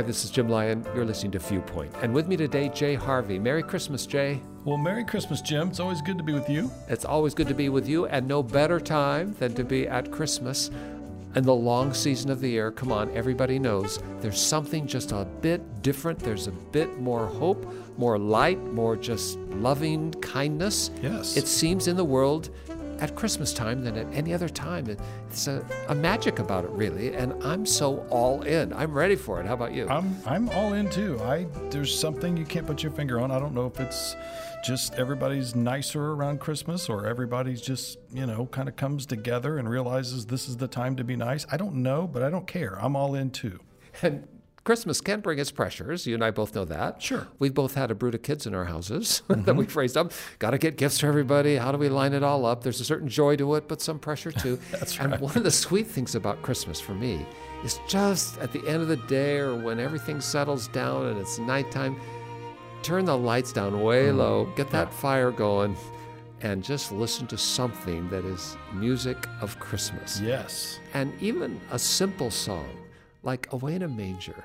Hi, this is Jim Lyon. You're listening to Viewpoint. And with me today, Jay Harvey. Merry Christmas, Jay. Well, Merry Christmas, Jim. It's always good to be with you. It's always good to be with you, and no better time than to be at Christmas and the long season of the year. Come on, everybody knows there's something just a bit different. There's a bit more hope, more light, more just loving kindness. Yes. It seems in the world at Christmas time than at any other time. It's a, a, magic about it, really, and I'm so all in. I'm ready for it. How about you? I'm I'm all in too. I there's something you can't put your finger on. I don't know if it's just everybody's nicer around Christmas or everybody's just you know kind of comes together and realizes this is the time to be nice. I don't know, but I don't care. I'm all in too. And Christmas can bring its pressures. You and I both know that. Sure. We've both had a brood of kids in our houses mm-hmm. that we've raised up. Got to get gifts for everybody. How do we line it all up? There's a certain joy to it, but some pressure too. That's right. And one of the sweet things about Christmas for me is just at the end of the day or when everything settles down and it's nighttime, turn the lights down way mm. low, get that yeah. fire going, and just listen to something that is music of Christmas. Yes. And even a simple song like Away in a Manger,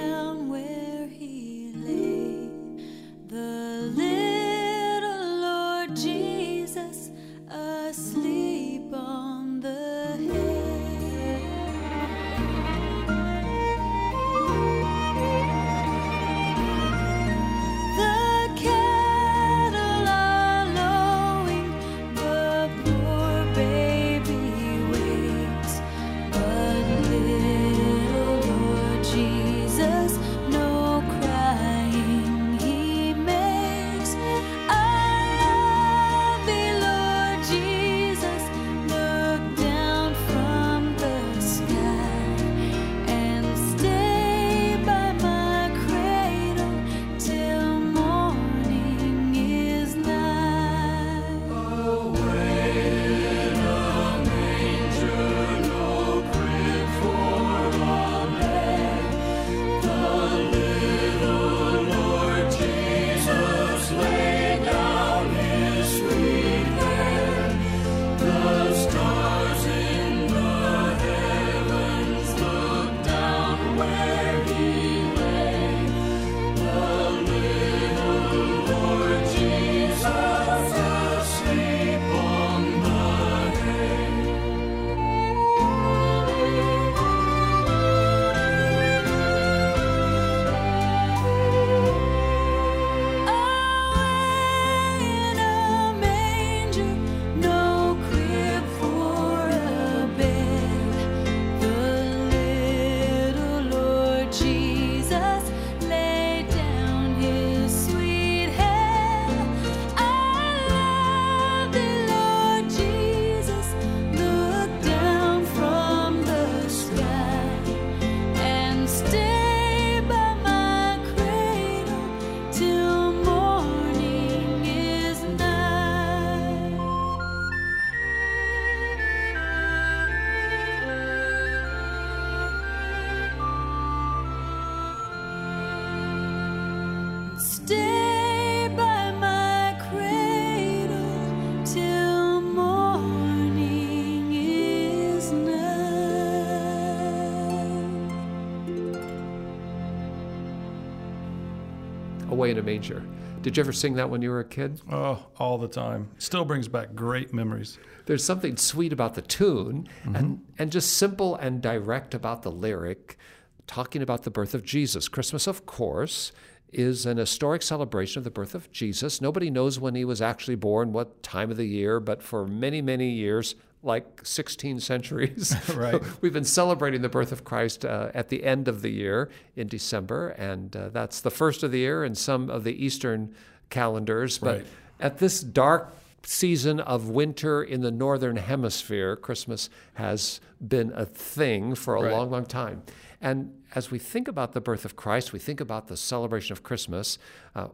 Did you ever sing that when you were a kid? Oh, all the time. Still brings back great memories. There's something sweet about the tune mm-hmm. and, and just simple and direct about the lyric, talking about the birth of Jesus. Christmas, of course, is an historic celebration of the birth of Jesus. Nobody knows when he was actually born, what time of the year, but for many, many years, like 16 centuries. right. We've been celebrating the birth of Christ uh, at the end of the year in December, and uh, that's the first of the year in some of the Eastern calendars. But right. at this dark season of winter in the northern hemisphere, Christmas has been a thing for a Right. long, long time. And as we think about the birth of Christ, we think about the celebration of Christmas. Uh,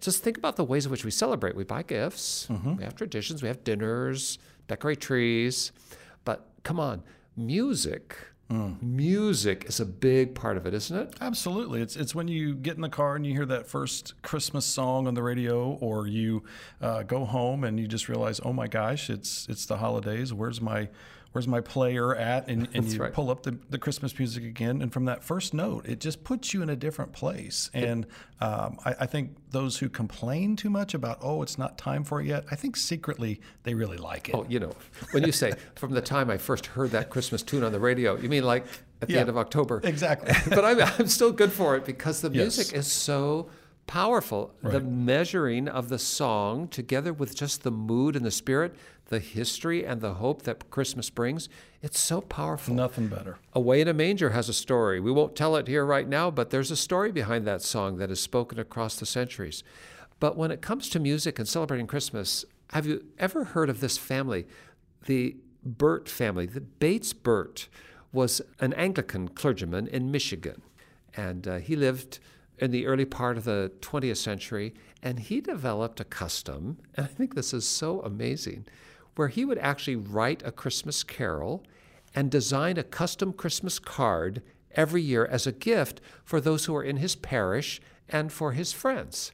just think about the ways in which we celebrate. We buy gifts, we have traditions, we have dinners, decorate trees. But come on, music, music is a big part of it, isn't it? Absolutely. It's it's when you get in the car and you hear that first Christmas song on the radio, or you uh, go home and you just realize, oh my gosh, it's it's the holidays. Where's my Where's my player at? And, and you right. pull up the, the Christmas music again. And from that first note, it just puts you in a different place. And um, I, I think those who complain too much about, oh, it's not time for it yet, I think secretly they really like it. Oh, you know, when you say from the time I first heard that Christmas tune on the radio, you mean like at the Yeah. end of October? Exactly. but I'm, I'm still good for it because the Yes. music is so powerful. The measuring of the song, together with just the mood and the spirit, the history and the hope that Christmas brings, it's so powerful. Nothing better. Away in a Manger has a story. We won't tell it here right now, but there's a story behind that song that is spoken across the centuries. But when it comes to music and celebrating Christmas, have you ever heard of this family? The Burt family. The Bates Burt was an Anglican clergyman in Michigan. And uh, he lived in the early part of the 20th century, and he developed a custom, and I think this is so amazing, where he would actually write a Christmas carol and design a custom Christmas card every year as a gift for those who are in his parish and for his friends.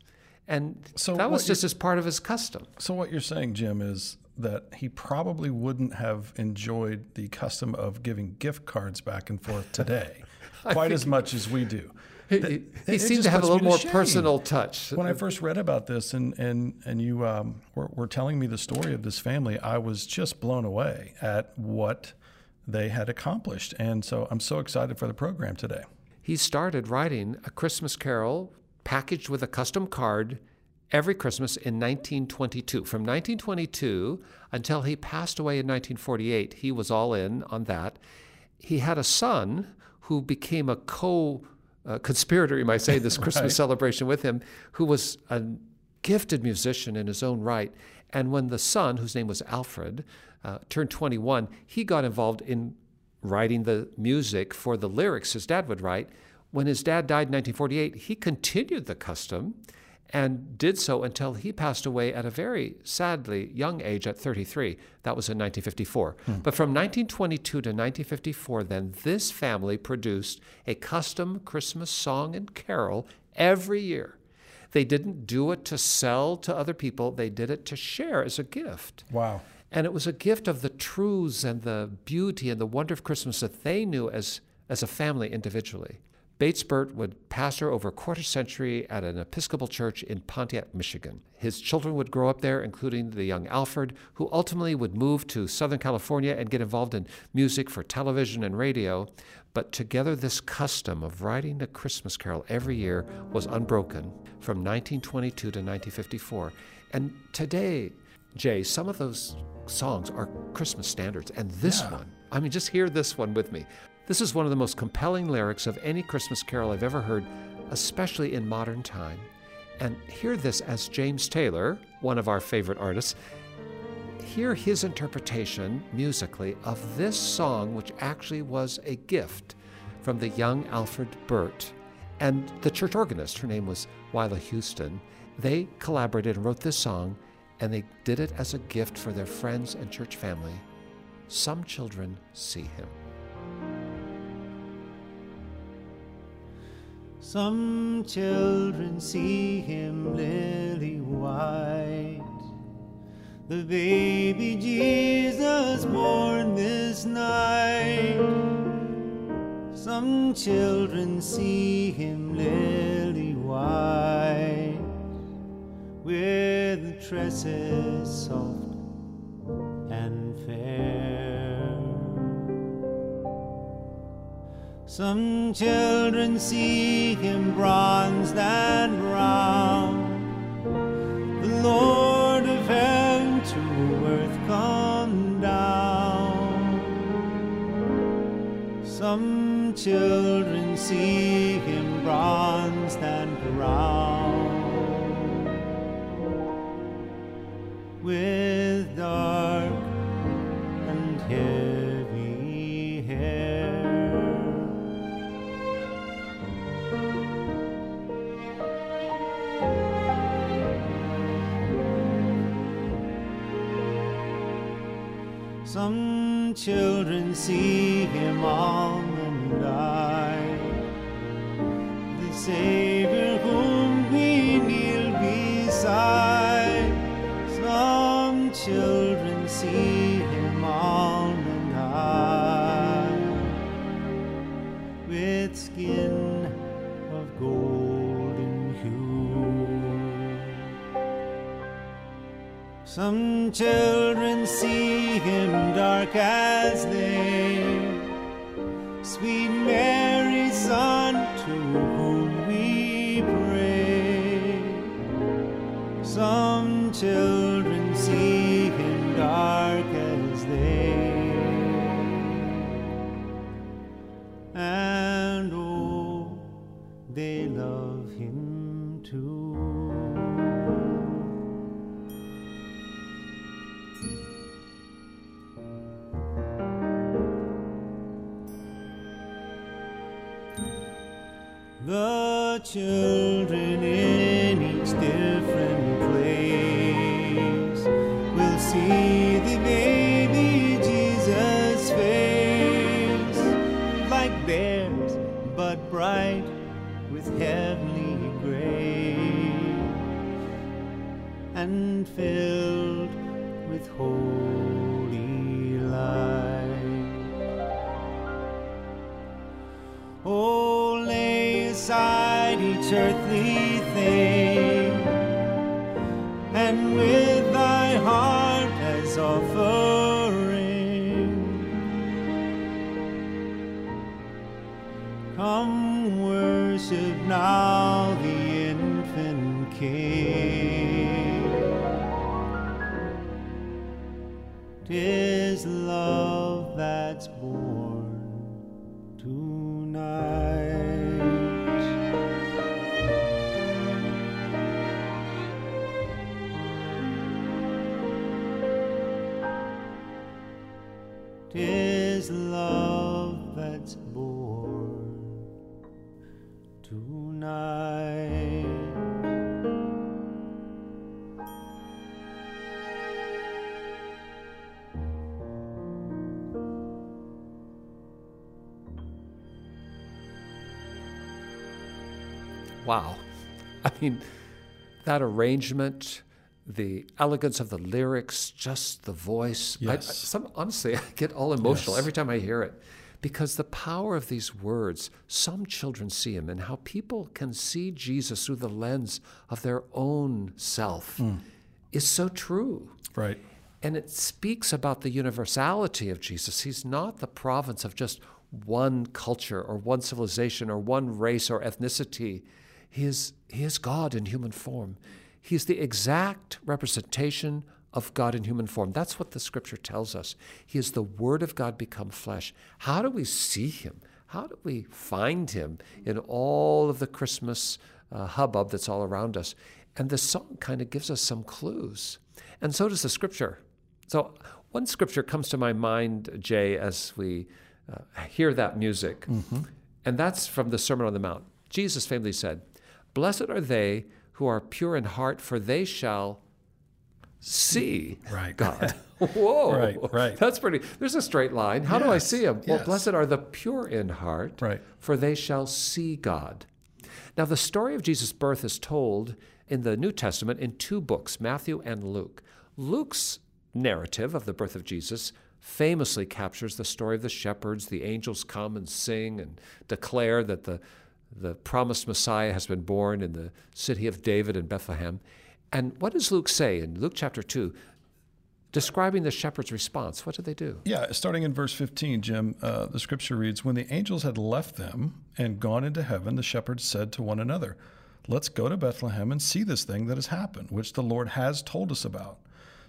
And So that was just as part of his custom. So what you're saying, Jim, is that he probably wouldn't have enjoyed the custom of giving gift cards back and forth today quite as much as we do. He, That- he- seemed to have a little more shame. personal touch. When I first read about this and and and you um, were, were telling me the story of this family, I was just blown away at what they had accomplished, and so I'm so excited for the program today. he started writing a Christmas carol packaged with a custom card every Christmas in 1922. From 1922 until he passed away in 1948, he was all in on that. He had a son who became a co uh, conspirator, you might say, this Christmas Right. celebration with him, who was a gifted musician in his own right. And when the son, whose name was Alfred, uh, turned 21, he got involved in writing the music for the lyrics his dad would write. When his dad died in 1948, he continued the custom and did so until he passed away at a very sadly young age at 33. That was in 1954. Hmm. But from 1922 to 1954, then this family produced a custom Christmas song and carol every year. They didn't do it to sell to other people, they did it to share as a gift. Wow. And it was a gift of the truths and the beauty and the wonder of Christmas that they knew as, as a family individually. Bates Burt would pastor over a quarter century at an Episcopal church in Pontiac, Michigan. His children would grow up there, including the young Alfred, who ultimately would move to Southern California and get involved in music for television and radio. But together, this custom of writing a Christmas carol every year was unbroken from 1922 to 1954. And today, Jay, some of those songs are Christmas standards. And this Yeah. one, I mean, just hear this one with me. This is one of the most compelling lyrics of any Christmas carol I've ever heard, especially in modern time. And hear this as James Taylor, one of our favorite artists, hear his interpretation musically of this song, which actually was a gift from the young Alfred Burt and the church organist. Her name was Wihla Houston. They collaborated and wrote this song, and they did it as a gift for their friends and church family. Some children see him. Some children see him lily white, the baby Jesus born this night. Some children see him lily white, with tresses soft and fair. Some children see him bronzed and brown, the Lord of heaven to earth come down. Some children see him bronzed and brown, with dark and heavy him almond eye, the Savior whom we kneel beside. Some children see him almond eye, with skin of golden hue. Some children see him dark as day. Children see him dark as they. And oh, they love him too. The children in each earthly thing, and with thy heart as offering, come worship now the infant King. Tis love that's born mean, that arrangement, the elegance of the lyrics, just the voice. I- I, Yes. some, honestly, I get all emotional Yes. every time I hear it because the power of these words, some children see him, and how people can see Jesus through the lens of their own self hmm. is so true. Right. And it speaks about the universality of Jesus. He's not the province of just one culture or one civilization or one race or ethnicity. He is, he is God in human form. He is the exact representation of God in human form. That's what the scripture tells us. He is the Word of God become flesh. How do we see him? How do we find him in all of the Christmas uh, hubbub that's all around us? And the song kind of gives us some clues. And so does the scripture. So, one scripture comes to my mind, Jay, as we uh, hear that music, and that's from the Sermon on the Mount. Jesus famously said, Blessed are they who are pure in heart, for they shall see Right. God. Whoa. Right, right. That's pretty. There's a straight line. How do I see him? Well, yes. blessed are the pure in heart, Right. for they shall see God. Now, the story of Jesus' birth is told in the New Testament in two books, Matthew and Luke. Luke's narrative of the birth of Jesus famously captures the story of the shepherds. The angels come and sing and declare that the, the promised Messiah has been born in the city of David in Bethlehem. And what does Luke say in Luke chapter 2, describing the shepherds' response? What did they do? Yeah, starting in verse 15, Jim, uh, the scripture reads When the angels had left them and gone into heaven, the shepherds said to one another, Let's go to Bethlehem and see this thing that has happened, which the Lord has told us about.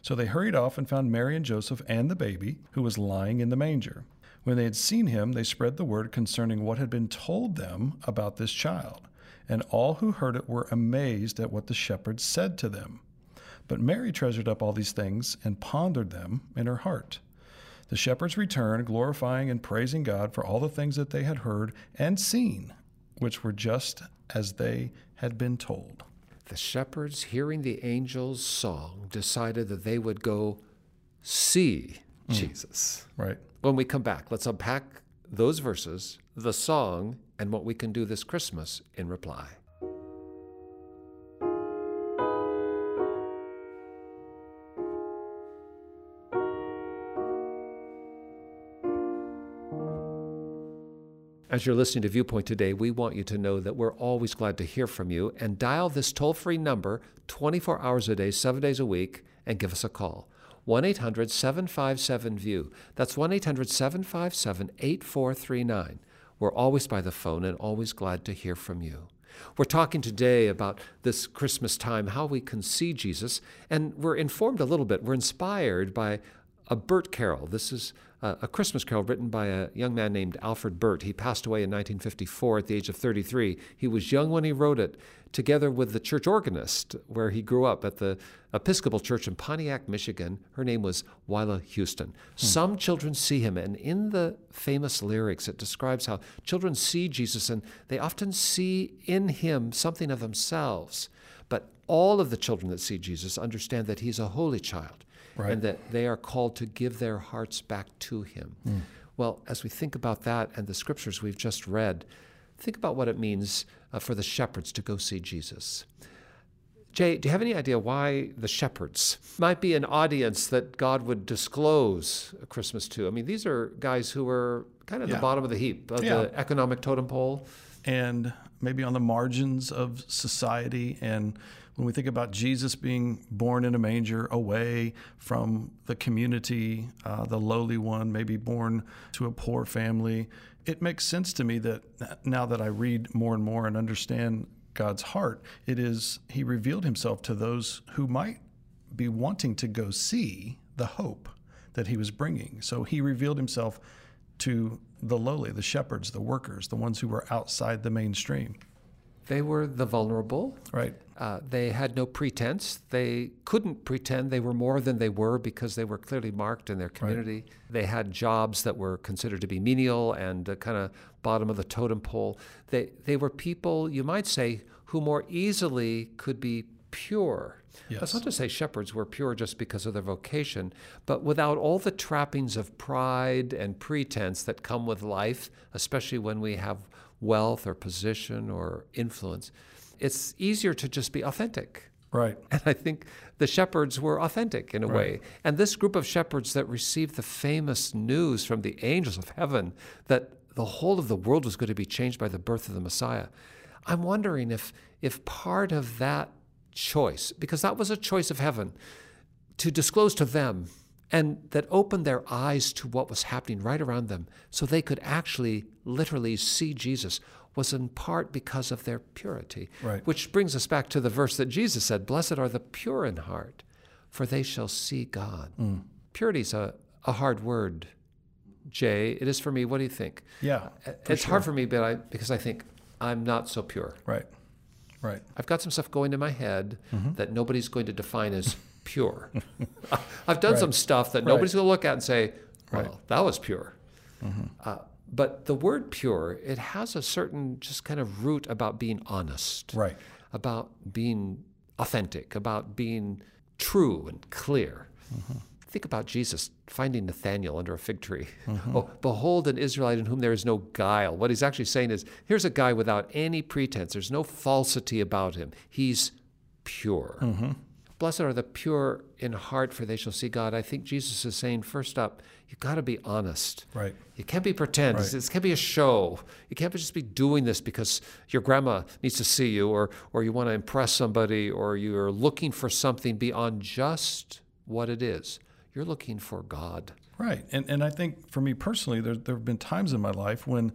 So they hurried off and found Mary and Joseph and the baby, who was lying in the manger. When they had seen him, they spread the word concerning what had been told them about this child. And all who heard it were amazed at what the shepherds said to them. But Mary treasured up all these things and pondered them in her heart. The shepherds returned, glorifying and praising God for all the things that they had heard and seen, which were just as they had been told. The shepherds, hearing the angel's song, decided that they would go see Mm. Jesus. Right. When we come back, let's unpack those verses, the song, and what we can do this Christmas in reply. As you're listening to Viewpoint today, we want you to know that we're always glad to hear from you and dial this toll free number 24 hours a day, seven days a week, and give us a call. 1 800 757 VIEW. That's 1 800 757 8439. We're always by the phone and always glad to hear from you. We're talking today about this Christmas time, how we can see Jesus, and we're informed a little bit. We're inspired by a Burt carol. This is a, a Christmas carol written by a young man named Alfred Burt. He passed away in 1954 at the age of 33. He was young when he wrote it, together with the church organist where he grew up at the Episcopal Church in Pontiac, Michigan. Her name was Wihla Houston. Hmm. Some children see him, and in the famous lyrics, it describes how children see Jesus and they often see in him something of themselves. But all of the children that see Jesus understand that he's a holy child Right. and that they are called to give their hearts back to him. Well, as we think about that and the scriptures we've just read, think about what it means uh, for the shepherds to go see Jesus. Jay, do you have any idea why the shepherds might be an audience that God would disclose Christmas to? I mean, these are guys who are kind of Yeah. the bottom of the heap of Yeah. the economic totem pole. and maybe on the margins of society. And when we think about Jesus being born in a manger, away from the community, uh, the lowly one, maybe born to a poor family, it makes sense to me that now that I read more and more and understand God's heart, it is He revealed Himself to those who might be wanting to go see the hope that He was bringing. So He revealed Himself to the lowly, the shepherds, the workers, the ones who were outside the mainstream. They were the vulnerable. Right. Uh, they had no pretense. They couldn't pretend they were more than they were because they were clearly marked in their community. They had jobs that were considered to be menial and uh, kind of bottom of the totem pole. They, they were people, you might say, who more easily could be pure. That's not to say shepherds were pure just because of their vocation, but without all the trappings of pride and pretense that come with life, especially when we have wealth or position or influence, it's easier to just be authentic. Right. And I think the shepherds were authentic in a way. And this group of shepherds that received the famous news from the angels of heaven that the whole of the world was going to be changed by the birth of the Messiah. I'm wondering if if part of that choice, because that was a choice of heaven, to disclose to them and that opened their eyes to what was happening right around them so they could actually literally see Jesus was in part because of their purity. Right. Which brings us back to the verse that Jesus said, Blessed are the pure in heart, for they shall see God. Mm. Purity's a, a hard word, Jay. It is for me. What do you think? Yeah. it's hard for me but I, because I think I'm not so pure. Right. Right. I've got some stuff going in my head mm-hmm. that nobody's going to define as pure. I've done some stuff that nobody's going to look at and say, well, that was pure. Mm-hmm. Uh, but the word pure, it has a certain just kind of root about being honest, Right. about being authentic, about being true and clear. Mm-hmm. Think about Jesus finding Nathanael under a fig tree. Mm-hmm. Oh, behold, an Israelite in whom there is no guile. What he's actually saying is here's a guy without any pretense, there's no falsity about him. He's pure. Mm-hmm. Blessed are the pure in heart, for they shall see God. I think Jesus is saying, first up, you've got to be honest. Right. You can't be pretend. Right. This can't be a show. You can't just be doing this because your grandma needs to see you or, or you want to impress somebody or you're looking for something beyond just what it is. You're looking for God. Right. And and I think for me personally, there there have been times in my life when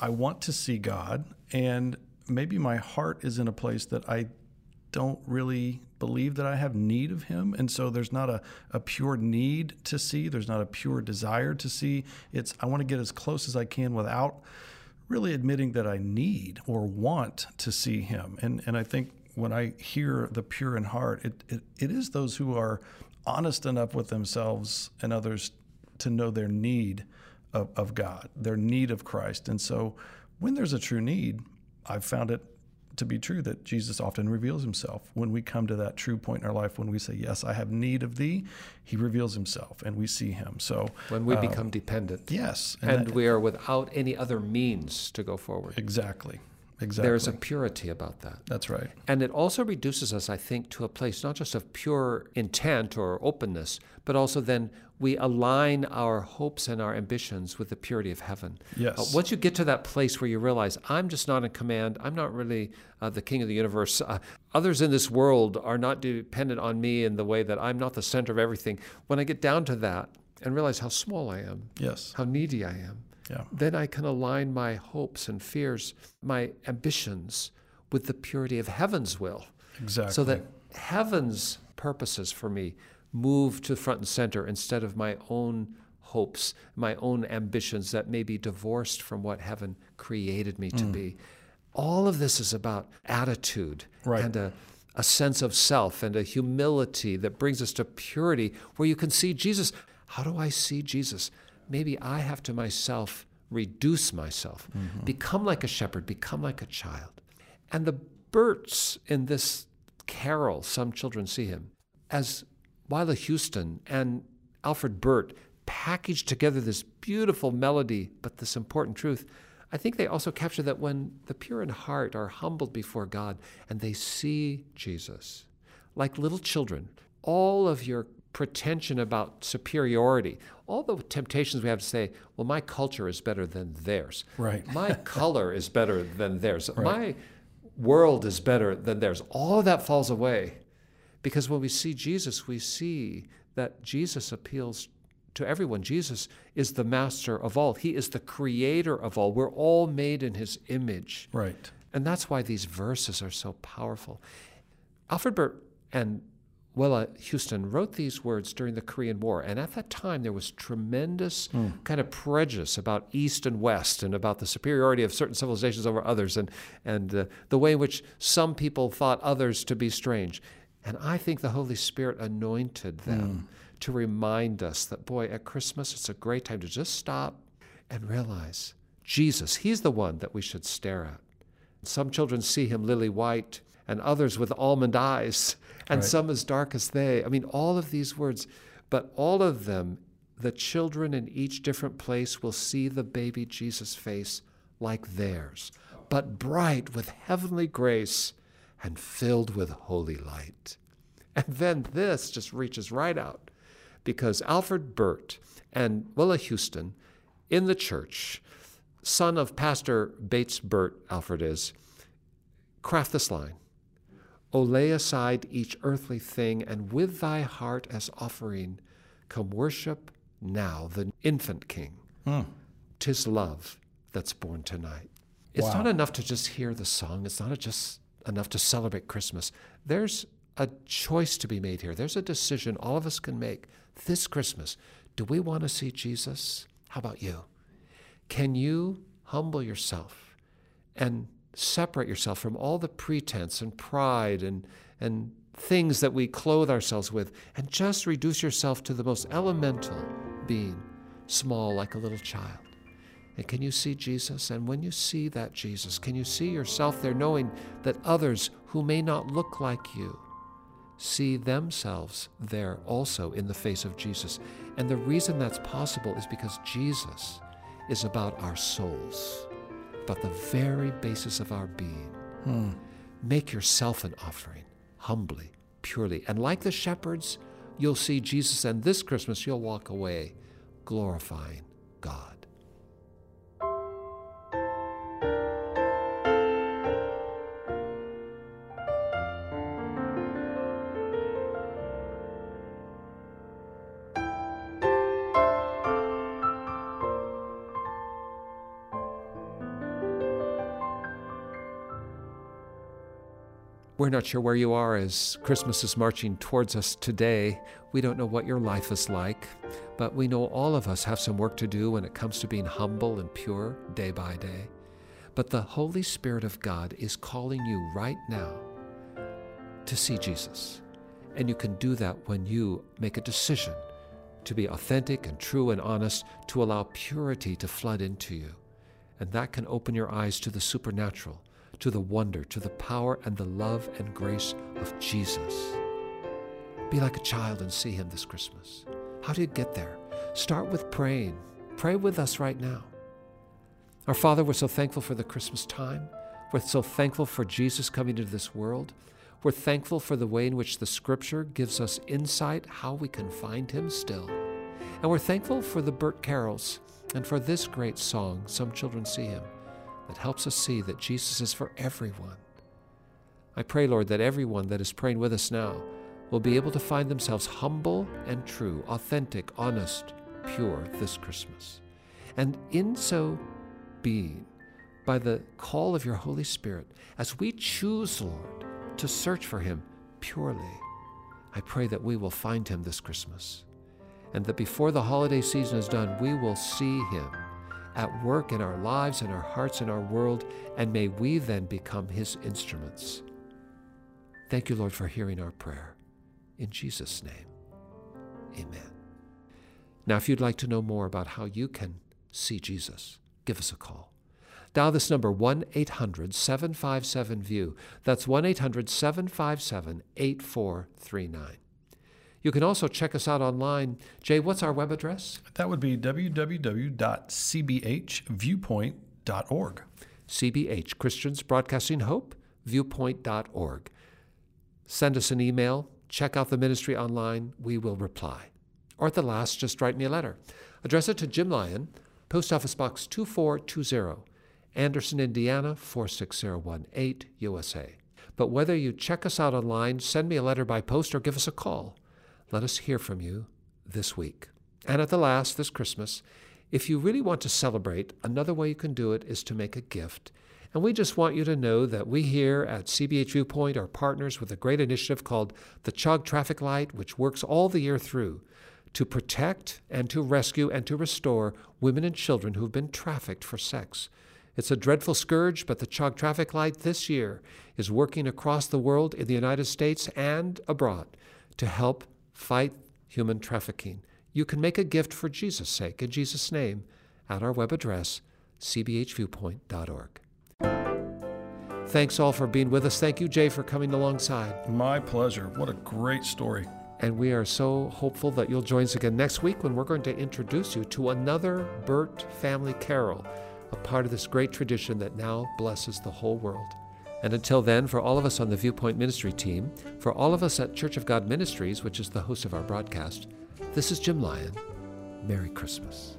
I- want to see God, and maybe my heart is in a place that I don't really believe that I have need of Him, and so there's not a, a pure need to see. There's not a pure desire to see. It's I want to get as close as I can without really admitting that I need or want to see Him. And and I think when I hear the pure in heart, it, it, it is those who are honest enough with themselves and others to know their need of, of God, their need of Christ. And so when there's a true need, I've found it to be true that Jesus often reveals himself. When we come to that true point in our life, when we say, Yes, I have need of thee, he reveals himself and we see him. So when we uh, become dependent. Yes. And, and that, we are without any other means to go forward. Exactly. Exactly. There's a purity about that. That's right. And it also reduces us, I think, to a place not just of pure intent or openness, but also then we align our hopes and our ambitions with the purity of heaven. Yes. Uh, once you get to that place where you realize, I'm just not in command, I'm not really uh, the king of the universe, uh, others in this world are not dependent on me in the way that I'm not the center of everything. When I get down to that and realize how small I am, yes. how needy I am, yeah. then I can align my hopes and fears, my ambitions with the purity of heaven's will. Exactly. So that heaven's purposes for me move to front and center instead of my own hopes, my own ambitions that may be divorced from what heaven created me to mm. be. All of this is about attitude right. and a, a sense of self and a humility that brings us to purity where you can see Jesus. How do I see Jesus? Maybe I have to myself reduce myself, mm-hmm. become like a shepherd, become like a child. And the Burts in this carol, Some Children See Him, as Wihla Houston and Alfred Burt packaged together this beautiful melody, but this important truth. I think they also capture that when the pure in heart are humbled before God and they see Jesus, like little children, all of your pretension about superiority, all the temptations we have to say, well, my culture is better than theirs. Right. My color is better than theirs. Right. My world is better than theirs. All of that falls away because when we see Jesus, we see that Jesus appeals to everyone. Jesus is the master of all, He is the creator of all. We're all made in His image. Right. And that's why these verses are so powerful. Alfred Burt and Wihla Houston wrote these words during the Korean War, and at that time there was tremendous mm. kind of prejudice about East and West, and about the superiority of certain civilizations over others, and and uh, the way in which some people thought others to be strange. And I think the Holy Spirit anointed them mm. to remind us that, boy, at Christmas it's a great time to just stop and realize Jesus. He's the one that we should stare at. Some children see him lily white, and others with almond eyes and right. some as dark as they. I mean, all of these words, but all of them, the children in each different place will see the baby Jesus face like theirs, but bright with heavenly grace and filled with holy light. And then this just reaches right out because Alfred Burt and Wihla Houston in the church, son of Pastor Bates Burt, Alfred is, craft this line O lay aside each earthly thing, and with thy heart as offering, come worship now the infant King. Hmm. Tis love that's born tonight. It's wow. not enough to just hear the song. It's not just enough to celebrate Christmas. There's a choice to be made here. There's a decision all of us can make this Christmas. Do we want to see Jesus? How about you? Can you humble yourself and separate yourself from all the pretense and pride and, and things that we clothe ourselves with and just reduce yourself to the most elemental being, small like a little child. And can you see Jesus? And when you see that Jesus, can you see yourself there knowing that others who may not look like you see themselves there also in the face of Jesus? And the reason that's possible is because Jesus is about our souls but the very basis of our being. Hmm. Make yourself an offering, humbly, purely. And like the shepherds, you'll see Jesus, and this Christmas you'll walk away glorifying God. We're not sure where you are as Christmas is marching towards us today. We don't know what your life is like, but we know all of us have some work to do when it comes to being humble and pure day by day. But the Holy Spirit of God is calling you right now to see Jesus. And you can do that when you make a decision to be authentic and true and honest, to allow purity to flood into you. And that can open your eyes to the supernatural, to the wonder, to the power and the love and grace of Jesus. Be like a child and see Him this Christmas. How do you get there? Start with praying. Pray with us right now. Our Father, we're so thankful for the Christmas time. We're so thankful for Jesus coming into this world. We're thankful for the way in which the Scripture gives us insight how we can find Him still. And we're thankful for the Burt carols and for this great song, Some Children See Him, that helps us see that Jesus is for everyone. I pray, Lord, that everyone that is praying with us now will be able to find themselves humble and true, authentic, honest, pure this Christmas. And in so being, by the call of your Holy Spirit, as we choose, Lord, to search for Him purely, I pray that we will find Him this Christmas. And that before the holiday season is done, we will see Him at work in our lives, in our hearts, in our world, and may we then become His instruments. Thank you, Lord, for hearing our prayer. In Jesus' name, amen. Now, if you'd like to know more about how you can see Jesus, give us a call. Dial this number 1 800 757 VIEW. That's 1 800 757 8439. You can also check us out online. Jay, what's our web address? That would be www.cbhviewpoint.org. CBH, Christians Broadcasting Hope, viewpoint.org. Send us an email, check out the ministry online, we will reply. Or at the last, just write me a letter. Address it to Jim Lyon, Post Office Box 2420, Anderson, Indiana 46018, USA. But whether you check us out online, send me a letter by post, or give us a call, let us hear from you this week. And at the last, this Christmas, if you really want to celebrate, another way you can do it is to make a gift. And we just want you to know that we here at CBH Viewpoint are partners with a great initiative called the Chog Traffic Light, which works all the year through to protect and to rescue and to restore women and children who've been trafficked for sex. It's a dreadful scourge, but the Chog Traffic Light this year is working across the world in the United States and abroad to help fight human trafficking. You can make a gift for Jesus' sake, in Jesus' name, at our web address, cbhviewpoint.org. Thanks all for being with us. Thank you, Jay, for coming alongside. My pleasure. What a great story. And we are so hopeful that you'll join us again next week when we're going to introduce you to another Burt family carol, a part of this great tradition that now blesses the whole world. And until then, for all of us on the Viewpoint Ministry team, for all of us at Church of God Ministries, which is the host of our broadcast, this is Jim Lyon. Merry Christmas.